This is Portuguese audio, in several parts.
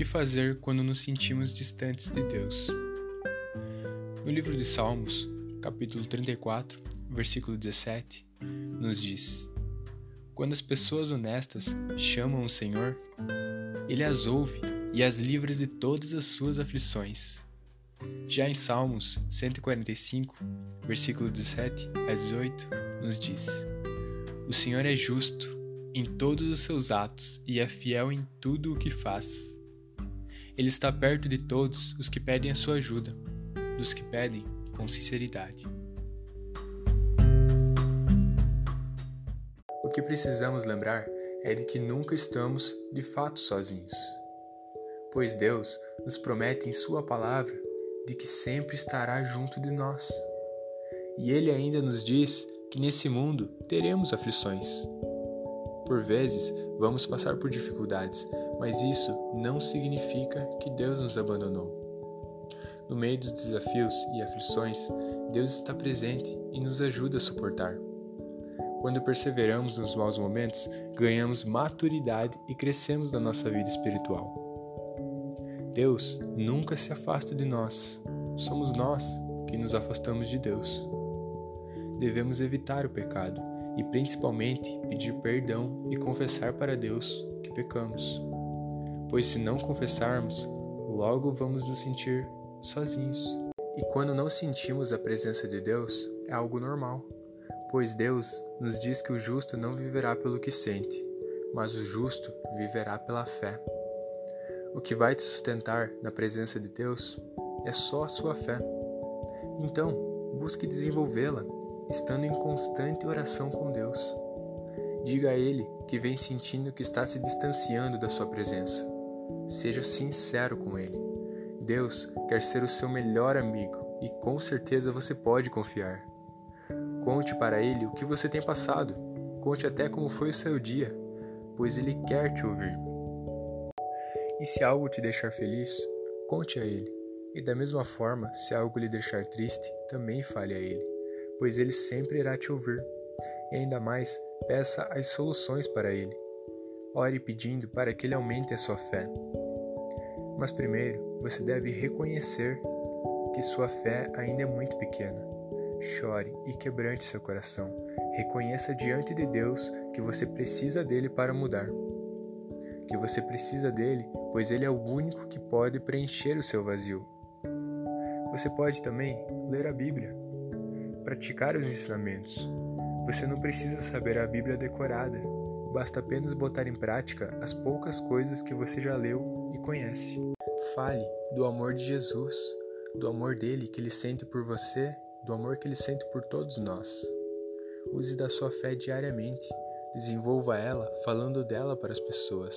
fazer quando nos sentimos distantes de Deus? No livro de Salmos, capítulo 34, versículo 17, nos diz: Quando as pessoas honestas chamam o Senhor, ele as ouve e as livra de todas as suas aflições. Já em Salmos 145, versículo 17 a 18, nos diz: O Senhor é justo em todos os seus atos e é fiel em tudo o que faz. Ele está perto de todos os que pedem a sua ajuda, dos que pedem com sinceridade. O que precisamos lembrar é de que nunca estamos de fato sozinhos, pois Deus nos promete em Sua palavra de que sempre estará junto de nós. E Ele ainda nos diz que nesse mundo teremos aflições. Por vezes vamos passar por dificuldades, mas isso não significa que Deus nos abandonou. No meio dos desafios e aflições, Deus está presente e nos ajuda a suportar. Quando perseveramos nos maus momentos, ganhamos maturidade e crescemos na nossa vida espiritual. Deus nunca se afasta de nós, somos nós que nos afastamos de Deus. Devemos evitar o pecado e principalmente pedir perdão e confessar para Deus que pecamos. Pois se não confessarmos, logo vamos nos sentir sozinhos. E quando não sentimos a presença de Deus, é algo normal, pois Deus nos diz que o justo não viverá pelo que sente, mas o justo viverá pela fé. O que vai te sustentar na presença de Deus é só a sua fé. Então, busque desenvolvê-la estando em constante oração com Deus. Diga a Ele que vem sentindo que está se distanciando da sua presença. Seja sincero com Ele. Deus quer ser o seu melhor amigo e com certeza você pode confiar. Conte para Ele o que você tem passado. Conte até como foi o seu dia, pois Ele quer te ouvir. E se algo te deixar feliz, conte a Ele. E da mesma forma, se algo lhe deixar triste, também fale a Ele pois ele sempre irá te ouvir. E ainda mais, peça as soluções para ele. Ore pedindo para que ele aumente a sua fé. Mas primeiro, você deve reconhecer que sua fé ainda é muito pequena. Chore e quebrante seu coração. Reconheça diante de Deus que você precisa dele para mudar. Que você precisa dele, pois ele é o único que pode preencher o seu vazio. Você pode também ler a Bíblia praticar os ensinamentos. Você não precisa saber a Bíblia decorada, basta apenas botar em prática as poucas coisas que você já leu e conhece. Fale do amor de Jesus, do amor dele que ele sente por você, do amor que ele sente por todos nós. Use da sua fé diariamente, desenvolva ela falando dela para as pessoas.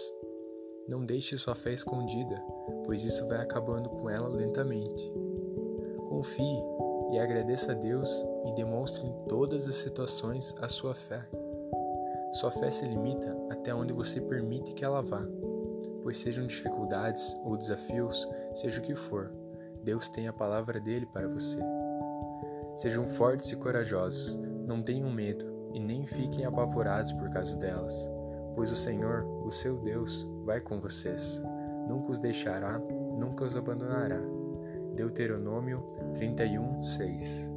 Não deixe sua fé escondida, pois isso vai acabando com ela lentamente. Confie e agradeça a Deus e demonstre em todas as situações a sua fé. Sua fé se limita até onde você permite que ela vá, pois sejam dificuldades ou desafios, seja o que for, Deus tem a palavra dele para você. Sejam fortes e corajosos, não tenham medo e nem fiquem apavorados por causa delas, pois o Senhor, o seu Deus, vai com vocês. Nunca os deixará, nunca os abandonará. Deuteronômio 31, 6